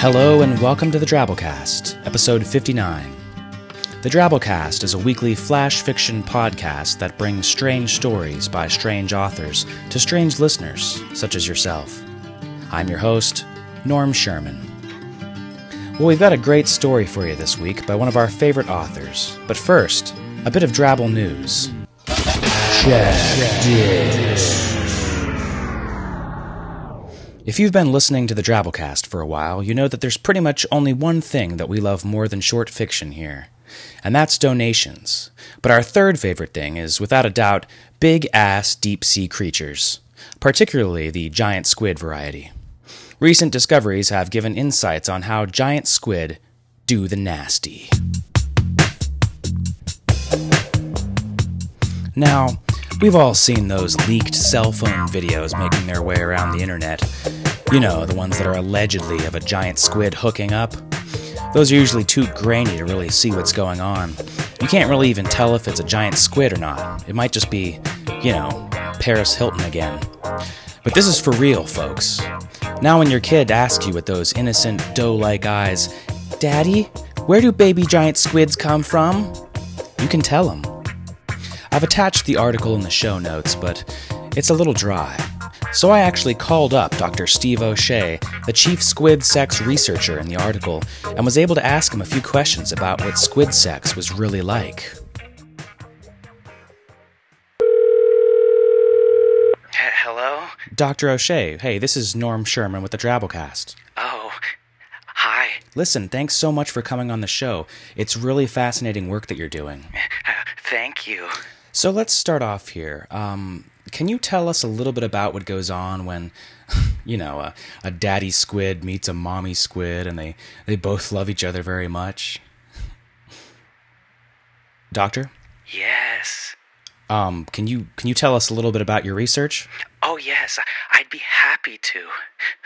Hello and welcome to the Drabblecast, episode 59. The Drabblecast is a weekly flash fiction podcast that brings strange stories by strange authors to strange listeners, such as yourself. I'm your host, Norm Sherman. Well, we've got a great story for you this week by one of our favorite authors. But first, a bit of Drabble news. Check this. If you've been listening to the Drabblecast for a while, you know that there's pretty much only one thing that we love more than short fiction here, and that's donations. But our third favorite thing is, without a doubt, big ass deep sea creatures, particularly the giant squid variety. Recent discoveries have given insights on how giant squid do the nasty. Now, we've all seen those leaked cell phone videos making their way around the internet. You know, the ones that are allegedly of a giant squid hooking up. Those are usually too grainy to really see what's going on. You can't really even tell if it's a giant squid or not. It might just be, you know, Paris Hilton again. But this is for real, folks. Now, when your kid asks you with those innocent, doe like eyes, Daddy, where do baby giant squids come from? You can tell them. I've attached the article in the show notes, but it's a little dry. So I actually called up Dr. Steve O'Shea, the chief squid sex researcher in the article, and was able to ask him a few questions about what squid sex was really like. Hello? Dr. O'Shea, hey, this is Norm Sherman with the Drabblecast. Oh, hi. Listen, thanks so much for coming on the show. It's really fascinating work that you're doing. Uh, thank you. So let's start off here. Um, can you tell us a little bit about what goes on when, you know, a, a daddy squid meets a mommy squid and they, they both love each other very much? Doctor? Yes. Um, can you can you tell us a little bit about your research? Oh, yes, I'd be happy to.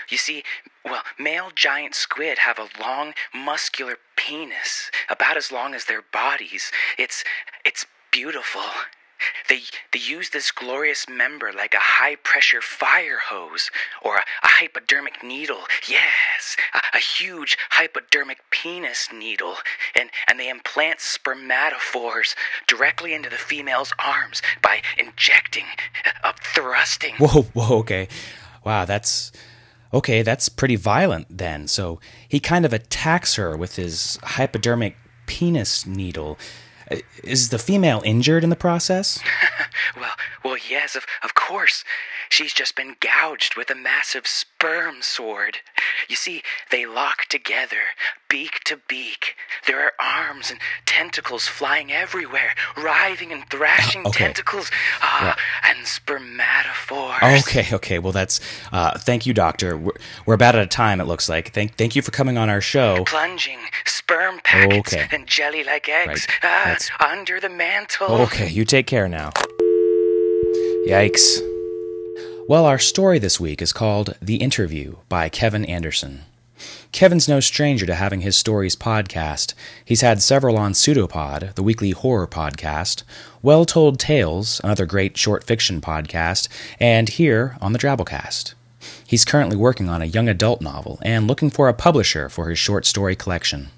You see, well, male giant squid have a long, muscular penis, about as long as their bodies. It's it's beautiful. They they use this glorious member like a high pressure fire hose or a, a hypodermic needle. Yes, a, a huge hypodermic penis needle, and and they implant spermatophores directly into the female's arms by injecting, uh, thrusting. Whoa, whoa, okay. Wow, that's okay, that's pretty violent then. So he kind of attacks her with his hypodermic penis needle. Is the female injured in the process? Well, well, yes, of, of course. She's just been gouged with a massive sperm sword. You see, they lock together, beak to beak. There are arms and tentacles flying everywhere, writhing and thrashing Okay. tentacles, ah, and spermatophores. Okay, okay. Well, that's uh, thank you, doctor. We're, we're about out of time. It looks like. Thank, thank you for coming on our show. Plunging sperm packets Okay. and jelly like eggs Right. ah, under the mantle. Okay, you take care now. Yikes. Well, our story this week is called The Interview by Kevin Anderson. Kevin's no stranger to having his stories podcast. He's had several on Pseudopod, the weekly horror podcast, Well Told Tales, another great short fiction podcast, and here on the Drabblecast. He's currently working on a young adult novel and looking for a publisher for his short story collection.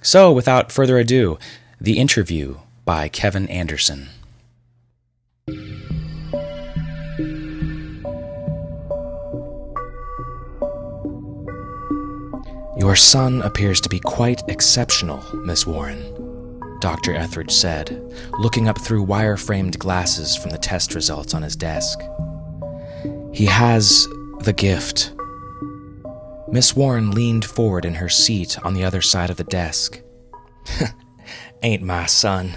So, without further ado, The Interview by Kevin Anderson. Your son appears to be quite exceptional, Miss Warren, Dr. Ethridge said, looking up through wire framed glasses from the test results on his desk. He has the gift. Miss Warren leaned forward in her seat on the other side of the desk. Ain't my son.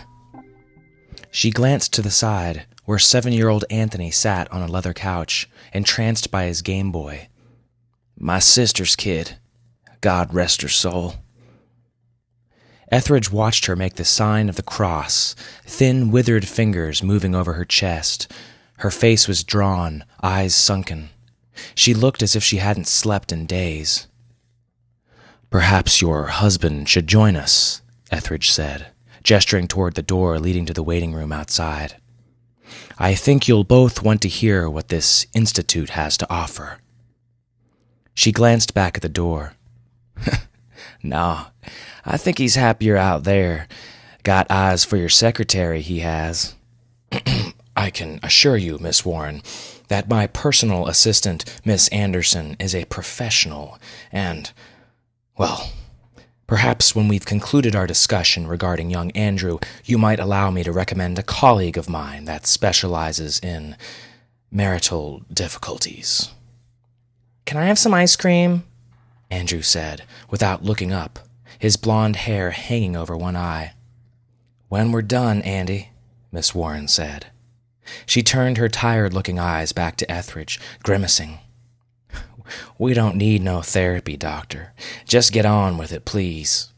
She glanced to the side, where seven year old Anthony sat on a leather couch, entranced by his Game Boy. My sister's kid. God rest her soul. Ethridge watched her make the sign of the cross, thin, withered fingers moving over her chest. Her face was drawn, eyes sunken. She looked as if she hadn't slept in days. Perhaps your husband should join us, Ethridge said, gesturing toward the door leading to the waiting room outside. I think you'll both want to hear what this institute has to offer. She glanced back at the door. nah, I think he's happier out there. Got eyes for your secretary, he has. I can assure you, Miss Warren, that my personal assistant, Miss Anderson, is a professional, and, well, perhaps when we've concluded our discussion regarding young Andrew, you might allow me to recommend a colleague of mine that specializes in marital difficulties. Can I have some ice cream? Andrew said, without looking up, his blond hair hanging over one eye. When we're done, Andy, Miss Warren said. She turned her tired looking eyes back to Ethridge, grimacing. We don't need no therapy, Doctor. Just get on with it, please.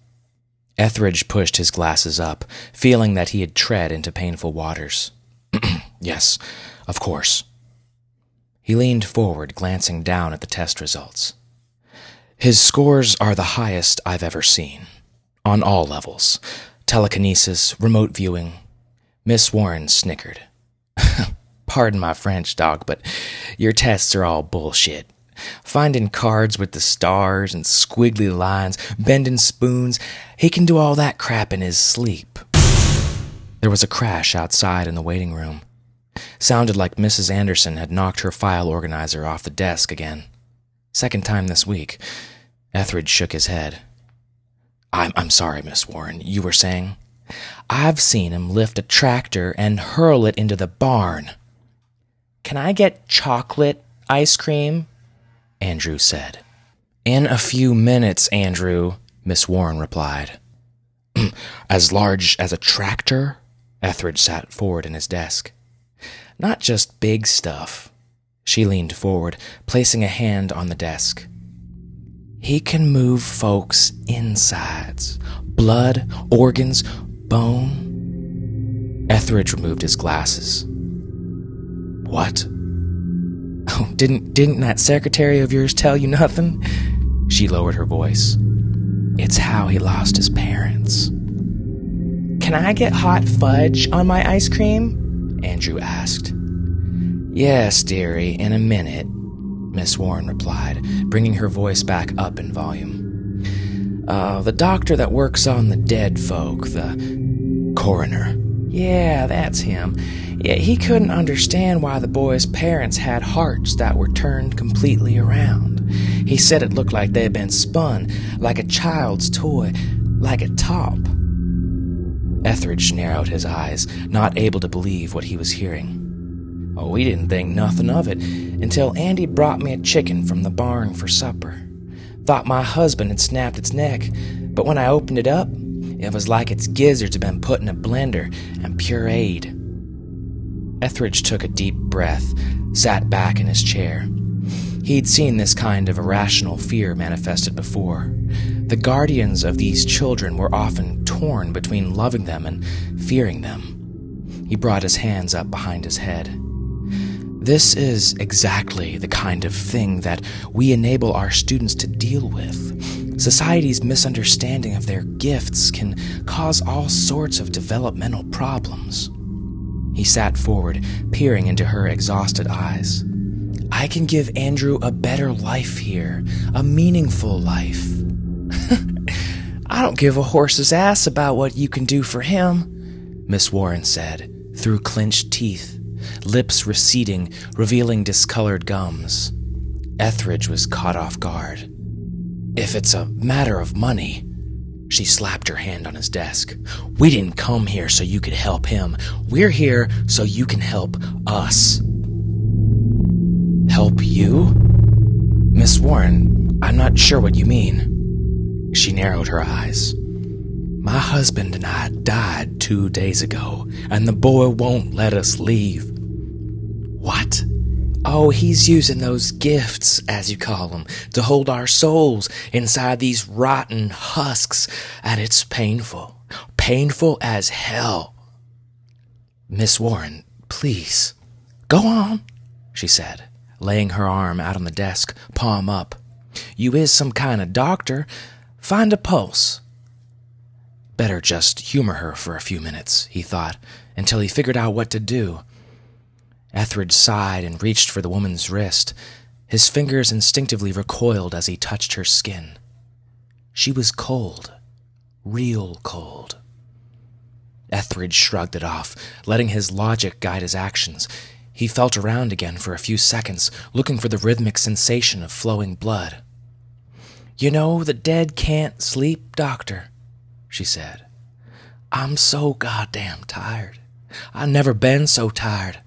Ethridge pushed his glasses up, feeling that he had tread into painful waters. yes, of course. He leaned forward, glancing down at the test results. His scores are the highest I've ever seen, on all levels telekinesis, remote viewing. Miss Warren snickered. Pardon my French, Doc, but your tests are all bullshit. Finding cards with the stars and squiggly lines, bending spoons, he can do all that crap in his sleep. There was a crash outside in the waiting room. Sounded like Mrs. Anderson had knocked her file organizer off the desk again. Second time this week. Ethridge shook his head. I'm, I'm sorry, Miss Warren. You were saying? I've seen him lift a tractor and hurl it into the barn. Can I get chocolate ice cream? Andrew said. In a few minutes, Andrew, Miss Warren replied. as large as a tractor? Ethridge sat forward in his desk. Not just big stuff. She leaned forward, placing a hand on the desk. He can move folks' insides, blood, organs, bone. Ethridge removed his glasses. What? Oh, didn't didn't that secretary of yours tell you nothing? She lowered her voice. It's how he lost his parents. Can I get hot fudge on my ice cream? Andrew asked. Yes, dearie, in a minute, Miss Warren replied, bringing her voice back up in volume. Uh, the doctor that works on the dead folk, the coroner. Yeah, that's him. Yeah, he couldn't understand why the boy's parents had hearts that were turned completely around. He said it looked like they'd been spun, like a child's toy, like a top. Ethridge narrowed his eyes, not able to believe what he was hearing. Oh, we didn't think nothing of it until Andy brought me a chicken from the barn for supper. Thought my husband had snapped its neck, but when I opened it up, it was like its gizzards had been put in a blender and pureed. Ethridge took a deep breath, sat back in his chair. He'd seen this kind of irrational fear manifested before. The guardians of these children were often torn between loving them and fearing them. He brought his hands up behind his head. This is exactly the kind of thing that we enable our students to deal with. Society's misunderstanding of their gifts can cause all sorts of developmental problems. He sat forward, peering into her exhausted eyes. I can give Andrew a better life here, a meaningful life. I don't give a horse's ass about what you can do for him, Miss Warren said, through clenched teeth lips receding, revealing discolored gums. Ethridge was caught off guard. If it's a matter of money, she slapped her hand on his desk. We didn't come here so you could help him. We're here so you can help us. Help you? Miss Warren, I'm not sure what you mean. She narrowed her eyes. My husband and I died two days ago, and the boy won't let us leave. What? Oh, he's using those gifts, as you call them, to hold our souls inside these rotten husks, and it's painful. Painful as hell. Miss Warren, please, go on, she said, laying her arm out on the desk, palm up. You is some kind of doctor. Find a pulse. Better just humor her for a few minutes, he thought, until he figured out what to do. Ethridge sighed and reached for the woman's wrist. His fingers instinctively recoiled as he touched her skin. She was cold. Real cold. Ethridge shrugged it off, letting his logic guide his actions. He felt around again for a few seconds, looking for the rhythmic sensation of flowing blood. You know, the dead can't sleep, Doctor, she said. I'm so goddamn tired. I've never been so tired.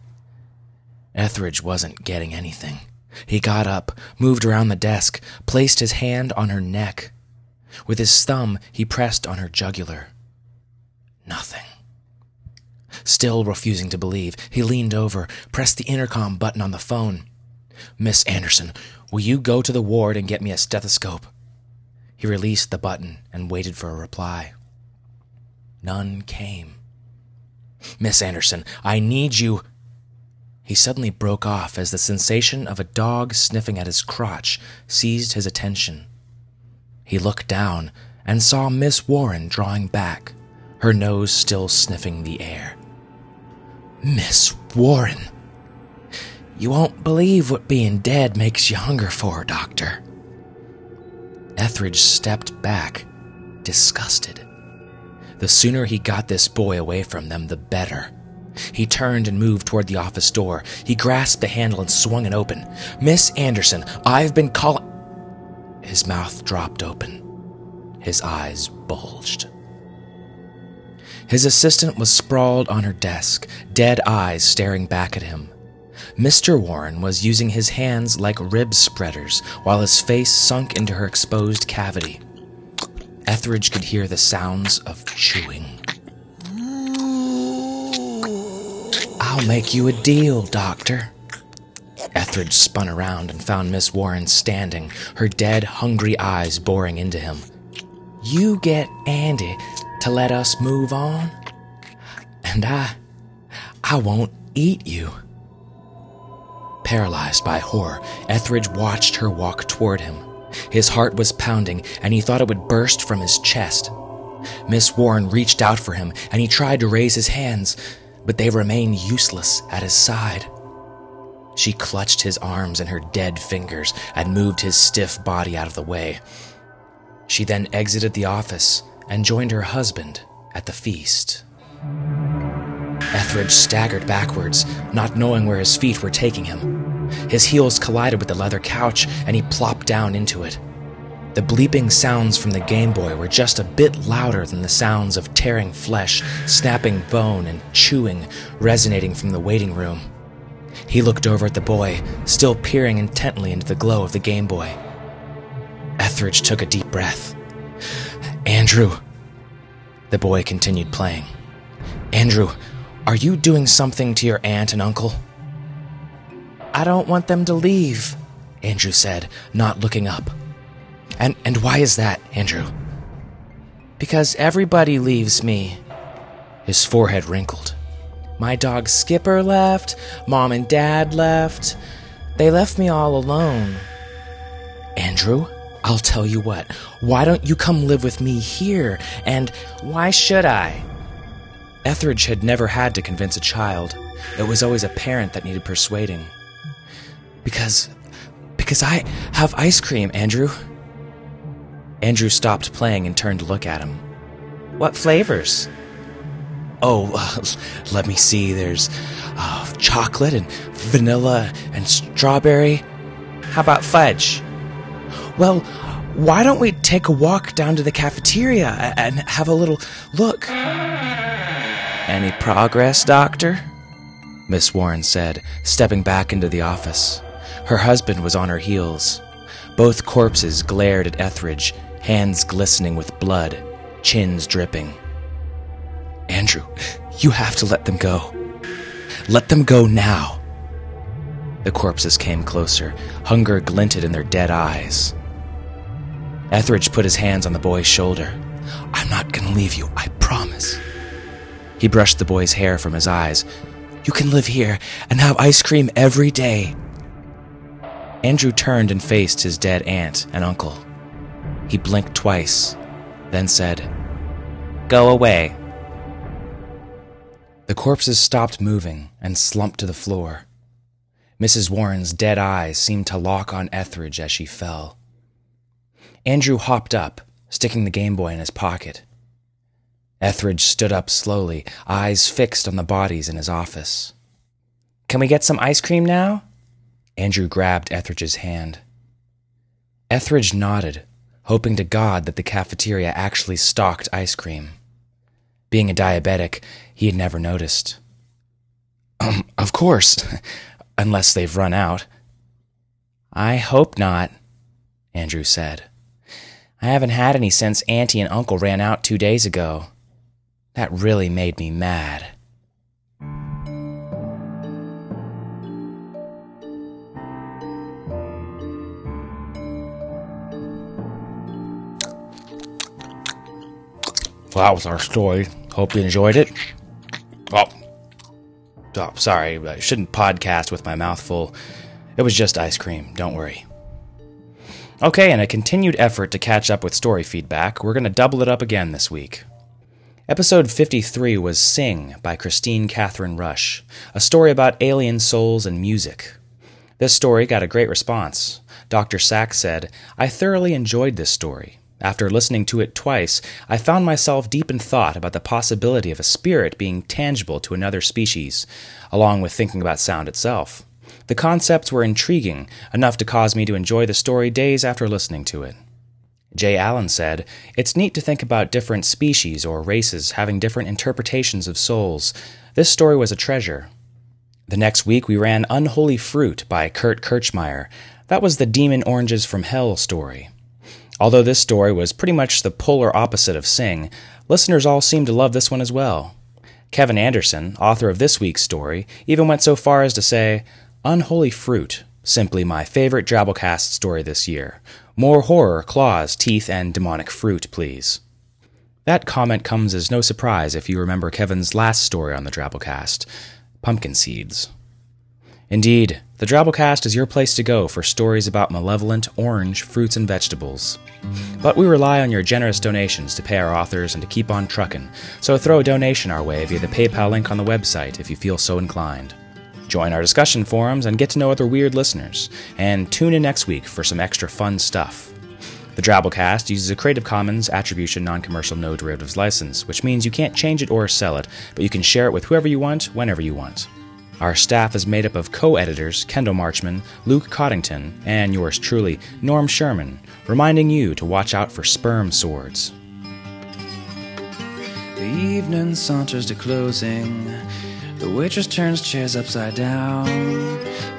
Ethridge wasn't getting anything. He got up, moved around the desk, placed his hand on her neck. With his thumb, he pressed on her jugular. Nothing. Still refusing to believe, he leaned over, pressed the intercom button on the phone. Miss Anderson, will you go to the ward and get me a stethoscope? He released the button and waited for a reply. None came. Miss Anderson, I need you. He suddenly broke off as the sensation of a dog sniffing at his crotch seized his attention. He looked down and saw Miss Warren drawing back, her nose still sniffing the air. Miss Warren! You won't believe what being dead makes you hunger for, Doctor. Ethridge stepped back, disgusted. The sooner he got this boy away from them, the better. He turned and moved toward the office door. He grasped the handle and swung it open. Miss Anderson, I've been calling. His mouth dropped open. His eyes bulged. His assistant was sprawled on her desk, dead eyes staring back at him. Mr. Warren was using his hands like rib spreaders while his face sunk into her exposed cavity. Ethridge could hear the sounds of chewing. I'll make you a deal, Doctor. Ethridge spun around and found Miss Warren standing, her dead, hungry eyes boring into him. You get Andy to let us move on, and I. I won't eat you. Paralyzed by horror, Ethridge watched her walk toward him. His heart was pounding, and he thought it would burst from his chest. Miss Warren reached out for him, and he tried to raise his hands, but they remained useless at his side. She clutched his arms in her dead fingers and moved his stiff body out of the way. She then exited the office and joined her husband at the feast. Ethridge staggered backwards, not knowing where his feet were taking him. His heels collided with the leather couch, and he plopped down into it. The bleeping sounds from the Game Boy were just a bit louder than the sounds of tearing flesh, snapping bone, and chewing resonating from the waiting room. He looked over at the boy, still peering intently into the glow of the Game Boy. Ethridge took a deep breath. Andrew. The boy continued playing. Andrew, are you doing something to your aunt and uncle? I don't want them to leave, Andrew said, not looking up. And, and why is that, Andrew? Because everybody leaves me. His forehead wrinkled. My dog Skipper left, mom and dad left. They left me all alone. Andrew, I'll tell you what. Why don't you come live with me here? And why should I? Ethridge had never had to convince a child. It was always a parent that needed persuading. Because. because I have ice cream, Andrew. Andrew stopped playing and turned to look at him. What flavors? Oh, uh, let me see. There's uh, chocolate and vanilla and strawberry. How about fudge? Well, why don't we take a walk down to the cafeteria and have a little look? Any progress, Doctor? Miss Warren said, stepping back into the office. Her husband was on her heels. Both corpses glared at Ethridge, hands glistening with blood, chins dripping. Andrew, you have to let them go. Let them go now. The corpses came closer. Hunger glinted in their dead eyes. Ethridge put his hands on the boy's shoulder. I'm not going to leave you, I promise. He brushed the boy's hair from his eyes. You can live here and have ice cream every day. Andrew turned and faced his dead aunt and uncle. He blinked twice, then said, Go away. The corpses stopped moving and slumped to the floor. Mrs. Warren's dead eyes seemed to lock on Ethridge as she fell. Andrew hopped up, sticking the Game Boy in his pocket. Ethridge stood up slowly, eyes fixed on the bodies in his office. Can we get some ice cream now? Andrew grabbed Ethridge's hand. Ethridge nodded, hoping to God that the cafeteria actually stocked ice cream. Being a diabetic, he had never noticed. Um, of course, unless they've run out. I hope not, Andrew said. I haven't had any since Auntie and Uncle ran out two days ago. That really made me mad. Well, that was our story. Hope you enjoyed it. Oh, oh sorry. I shouldn't podcast with my mouth full. It was just ice cream. Don't worry. Okay, in a continued effort to catch up with story feedback, we're going to double it up again this week. Episode 53 was Sing by Kristine Kathryn Rusch, a story about alien souls and music. This story got a great response. Dr. Sachs said, I thoroughly enjoyed this story. After listening to it twice, I found myself deep in thought about the possibility of a spirit being tangible to another species, along with thinking about sound itself. The concepts were intriguing, enough to cause me to enjoy the story days after listening to it. Jay Allen said, It's neat to think about different species or races having different interpretations of souls. This story was a treasure. The next week, we ran Unholy Fruit by Kurt Kirchmeier. That was the Demon Oranges from Hell story. Although this story was pretty much the polar opposite of Sing, listeners all seemed to love this one as well. Kevin Anderson, author of this week's story, even went so far as to say, Unholy Fruit, simply my favorite Drabblecast story this year. More horror, claws, teeth, and demonic fruit, please. That comment comes as no surprise if you remember Kevin's last story on the Drabblecast Pumpkin Seeds. Indeed, the Drabblecast is your place to go for stories about malevolent orange fruits and vegetables. But we rely on your generous donations to pay our authors and to keep on truckin', so throw a donation our way via the PayPal link on the website if you feel so inclined. Join our discussion forums and get to know other weird listeners, and tune in next week for some extra fun stuff. The Drabblecast uses a Creative Commons Attribution Non Commercial No Derivatives license, which means you can't change it or sell it, but you can share it with whoever you want, whenever you want. Our staff is made up of co editors Kendall Marchman, Luke Coddington, and yours truly, Norm Sherman, reminding you to watch out for sperm swords. The evening saunters to closing. The waitress turns chairs upside down.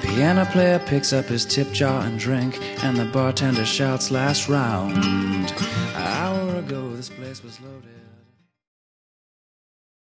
Piano player picks up his tip jar and drink, and the bartender shouts last round. An hour ago, this place was loaded.